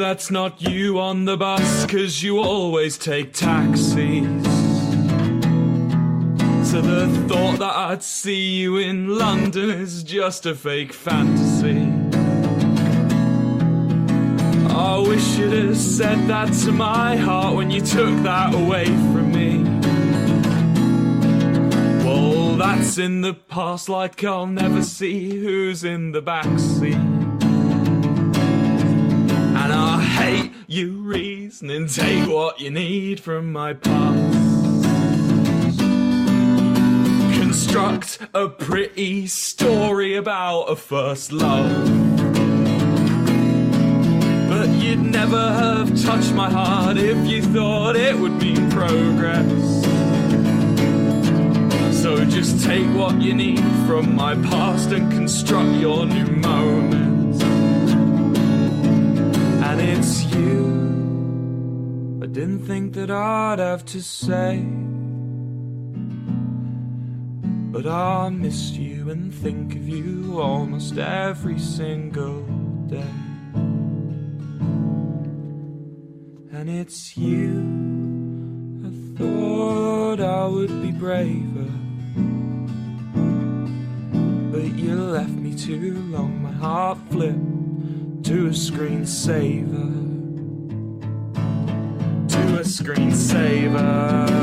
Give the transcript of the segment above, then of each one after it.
that's not you on the bus, cause you always take taxis. So the thought that I'd see you in London is just a fake fantasy. I wish you'd have said that to my heart when you took that away from me. Well, that's in the past, like I'll never see who's in the backseat. And I hate you reasoning, take what you need from my past. Construct a pretty story about a first love. But you'd never have touched my heart if you thought it would mean progress. So just take what you need from my past and construct your new moments. It's you. I didn't think that I'd have to say. But I miss you and think of you almost every single day. And it's you. I thought I would be braver. But you left me too long, my heart flipped to a screensaver. To a screensaver.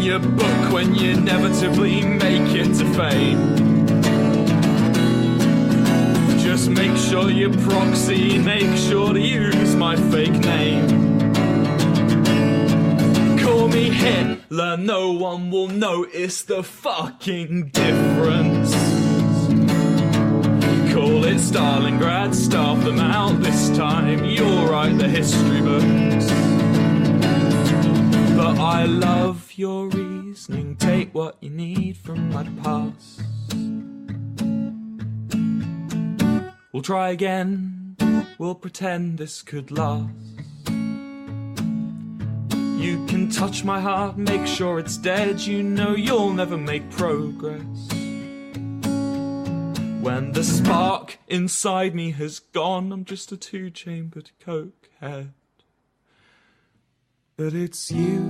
Your book when you inevitably make it to fame. Just make sure you proxy, make sure my fake name. Call me Hitler, no one will notice the fucking difference. Call it Stalingrad, starve them out this time. You'll write the history books. But I love your reasoning, take what you need from my past. We'll try again, we'll pretend this could last. You can touch my heart, make sure it's dead, you know you'll never make progress. When the spark inside me has gone, I'm just a two chambered coke head. But it's you.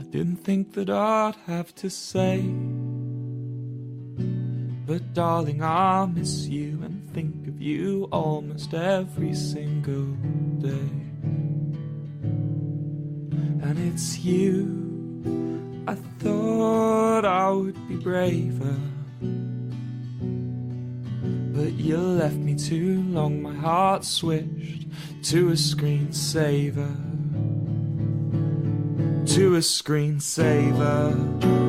I didn't think that I'd have to say. But darling, I miss you and think of you almost every single day. And it's you. I thought I would be braver. But you left me too long, my heart switched to a screensaver. To a screensaver.